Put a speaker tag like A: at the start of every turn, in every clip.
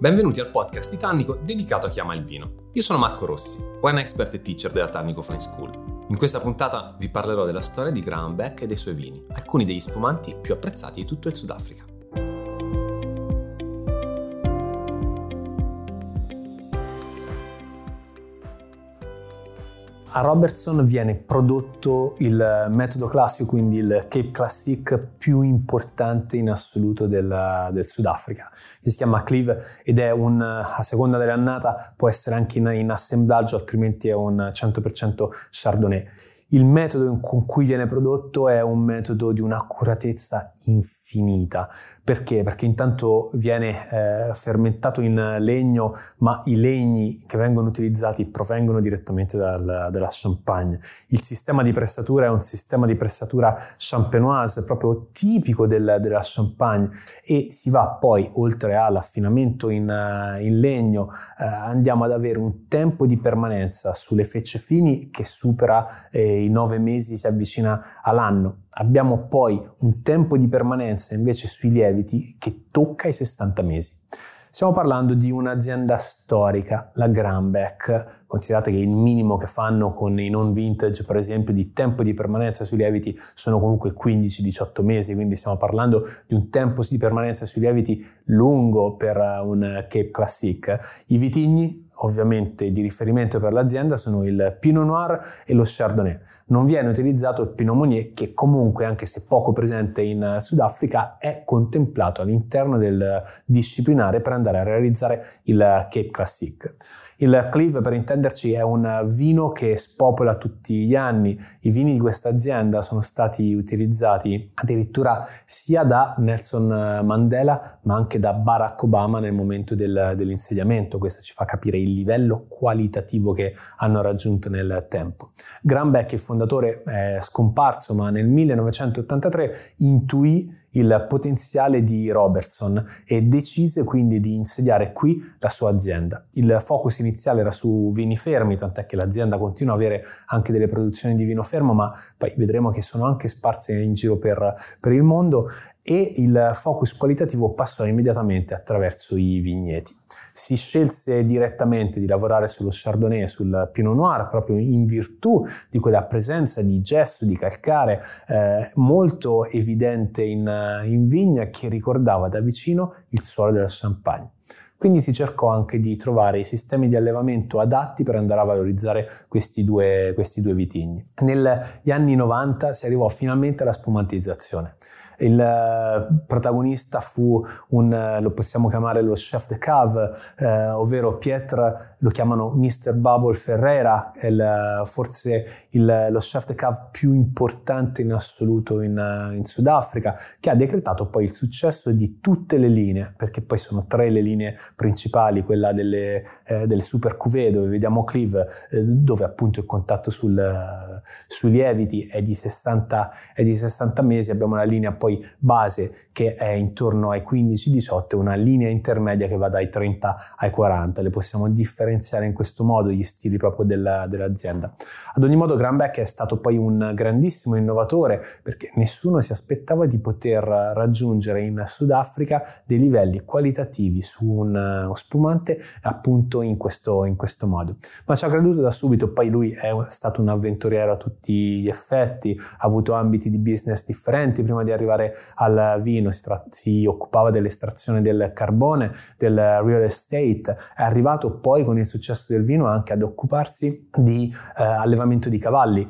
A: Benvenuti al podcast di Tannico dedicato a chi ama il vino. Io sono Marco Rossi, wine expert e teacher della Tannico Fine School. In questa puntata vi parlerò della storia di Graham Beck e dei suoi vini, alcuni degli spumanti più apprezzati di tutto il Sudafrica.
B: A Robertson viene prodotto il metodo classico, quindi il Cape Classic più importante in assoluto del, del Sudafrica, si chiama Cleve ed è un, a seconda dell'annata, può essere anche in, in assemblaggio, altrimenti è un 100% Chardonnay. Il metodo con cui viene prodotto è un metodo di un'accuratezza infinita. Perché? Perché intanto viene eh, fermentato in legno, ma i legni che vengono utilizzati provengono direttamente dal, dalla Champagne. Il sistema di pressatura è un sistema di pressatura champenoise, proprio tipico del, della Champagne e si va poi, oltre all'affinamento in, in legno, eh, andiamo ad avere un tempo di permanenza sulle fecce fini che supera eh, i nove mesi, si avvicina all'anno. Abbiamo poi un tempo di permanenza invece sui lievi lieviti che tocca i 60 mesi. Stiamo parlando di un'azienda storica, la Granbeck. Considerate che il minimo che fanno con i non vintage, per esempio, di tempo di permanenza sui lieviti sono comunque 15-18 mesi, quindi stiamo parlando di un tempo di permanenza sui lieviti lungo per un Cape Classic. I vitigni ovviamente di riferimento per l'azienda sono il Pinot Noir e lo Chardonnay. Non viene utilizzato il Pinot Meunier che comunque, anche se poco presente in Sudafrica, è contemplato all'interno del disciplinare per andare a realizzare il Cape Classic. Il Cleve, per intenderci, è un vino che spopola tutti gli anni. I vini di questa azienda sono stati utilizzati addirittura sia da Nelson Mandela ma anche da Barack Obama nel momento del, dell'insediamento. Questo ci fa capire il livello qualitativo che hanno raggiunto nel tempo. Graham Beck, il fondatore, è scomparso, ma nel 1983 intuì il potenziale di Robertson e decise quindi di insediare qui la sua azienda. Il focus iniziale era su vini fermi, tant'è che l'azienda continua ad avere anche delle produzioni di vino fermo, ma poi vedremo che sono anche sparse in giro per, per il mondo e il focus qualitativo passò immediatamente attraverso i vigneti. Si scelse direttamente di lavorare sullo Chardonnay e sul Pinot Noir proprio in virtù di quella presenza di gesso, di calcare eh, molto evidente in, in vigna che ricordava da vicino il suolo della Champagne. Quindi si cercò anche di trovare i sistemi di allevamento adatti per andare a valorizzare questi due, questi due vitigni. Negli anni 90 si arrivò finalmente alla spumantizzazione. Il eh, protagonista fu un, eh, lo possiamo chiamare lo chef de cave, eh, ovvero Pietre, lo chiamano Mr. Bubble Ferreira, il, forse il, lo chef de cave più importante in assoluto in, in, Sudafrica, che ha decretato poi il successo di tutte le linee, perché poi sono tre le linee principali, quella delle, eh, delle super cuvée dove vediamo Cleve, eh, dove appunto il contatto sul, sui lieviti è di, 60, è di 60 mesi, abbiamo la linea poi poi base che è intorno ai 15-18 una linea intermedia che va dai 30 ai 40. Le possiamo differenziare in questo modo gli stili proprio della, dell'azienda. Ad ogni modo Granbeck è stato poi un grandissimo innovatore perché nessuno si aspettava di poter raggiungere in Sudafrica dei livelli qualitativi su un spumante appunto in questo, in questo modo. Ma ci ha creduto da subito, poi lui è stato un avventuriero a tutti gli effetti, ha avuto ambiti di business differenti prima di arrivare arrivare al vino, si, tra- si occupava dell'estrazione del carbone, del real estate, è arrivato poi con il successo del vino anche ad occuparsi di eh, allevamento di cavalli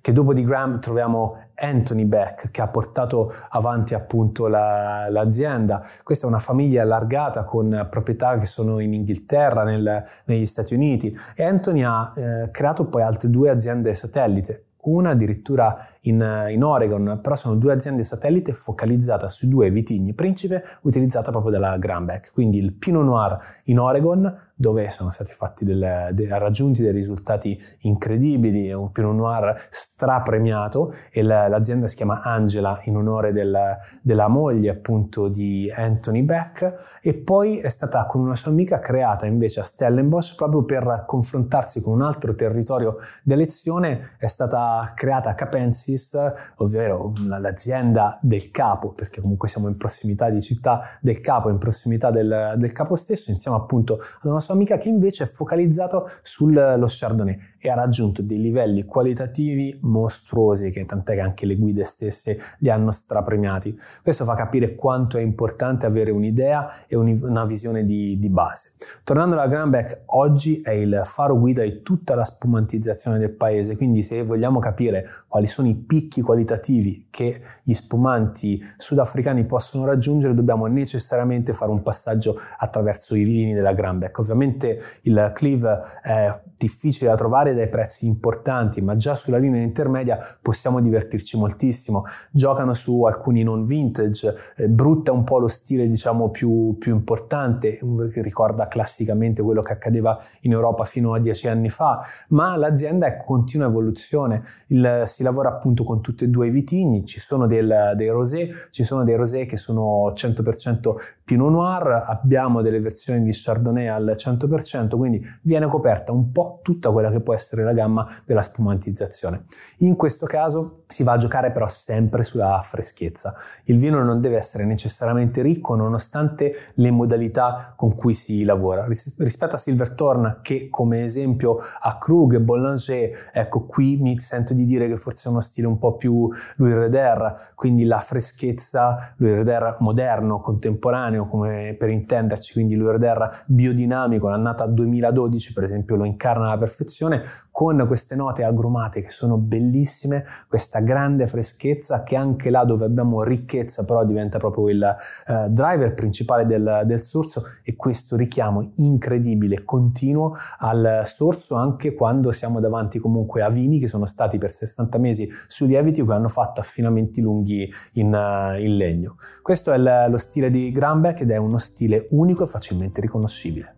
B: che dopo di Graham troviamo Anthony Beck che ha portato avanti appunto la, l'azienda. Questa è una famiglia allargata con proprietà che sono in Inghilterra, nel, negli Stati Uniti e Anthony ha eh, creato poi altre due aziende satellite una addirittura in, in, Oregon, però sono due aziende satellite focalizzate su due vitigni principe utilizzata proprio dalla Granbeck, quindi il Pinot Noir in Oregon dove sono stati delle, delle, raggiunti dei risultati incredibili, è un Pinot Noir strapremiato e la, l'azienda si chiama Angela in onore del, della moglie appunto di Anthony Beck. E poi è stata con una sua amica creata invece a Stellenbosch proprio per confrontarsi con un altro territorio d'elezione, è stata creata Capensis, ovvero l'azienda del capo, perché comunque siamo in prossimità di città del capo, in prossimità del, del capo stesso, insieme appunto ad una sua amica che invece è focalizzato sullo Chardonnay e ha raggiunto dei livelli qualitativi mostruosi, che tant'è che anche le guide stesse li hanno strapremiati. Questo fa capire quanto è importante avere un'idea e una visione di, di base. Tornando alla Granbeck, oggi è il faro guida di tutta la spumantizzazione del paese, quindi se vogliamo capire quali sono i picchi qualitativi che gli spumanti sudafricani possono raggiungere, dobbiamo necessariamente fare un passaggio attraverso i vini della Granbeck. Ovviamente il Cleve è difficile da trovare dai prezzi importanti, ma già sulla linea intermedia possiamo divertirci moltissimo. Giocano su alcuni non vintage, eh, brutta un po' lo stile diciamo più, più importante, che ricorda classicamente quello che accadeva in Europa fino a dieci anni fa, ma l'azienda è continua evoluzione. Il, si lavora appunto con tutti e due i vitigni, ci sono del, dei rosé, ci sono dei rosé che sono 100% Pinot Noir, abbiamo delle versioni di Chardonnay al 100%, quindi viene coperta un po' tutta quella che può essere la gamma della spumantizzazione. In questo caso si va a giocare però sempre sulla freschezza. Il vino non deve essere necessariamente ricco nonostante le modalità con cui si lavora. Ris- rispetto a Silverthorn che come esempio a Krug e Bollanger, ecco qui mi sento di dire che forse è uno stile un po' più Louis Reder, quindi la freschezza, Louis Reder moderno, contemporaneo come per intenderci, quindi Louis Reder biodinamico, l'annata 2012 per esempio lo incarna alla perfezione, con queste note agrumate che sono bellissime, questa grande freschezza che anche là dove abbiamo ricchezza però diventa proprio il uh, driver principale del, del sorso e questo richiamo incredibile, continuo al sorso anche quando siamo davanti comunque a vini che sono stati per 60 mesi sui lieviti che hanno fatto affinamenti lunghi in, uh, in legno. Questo è il, lo stile di Granbeck ed è uno stile unico e facilmente riconoscibile.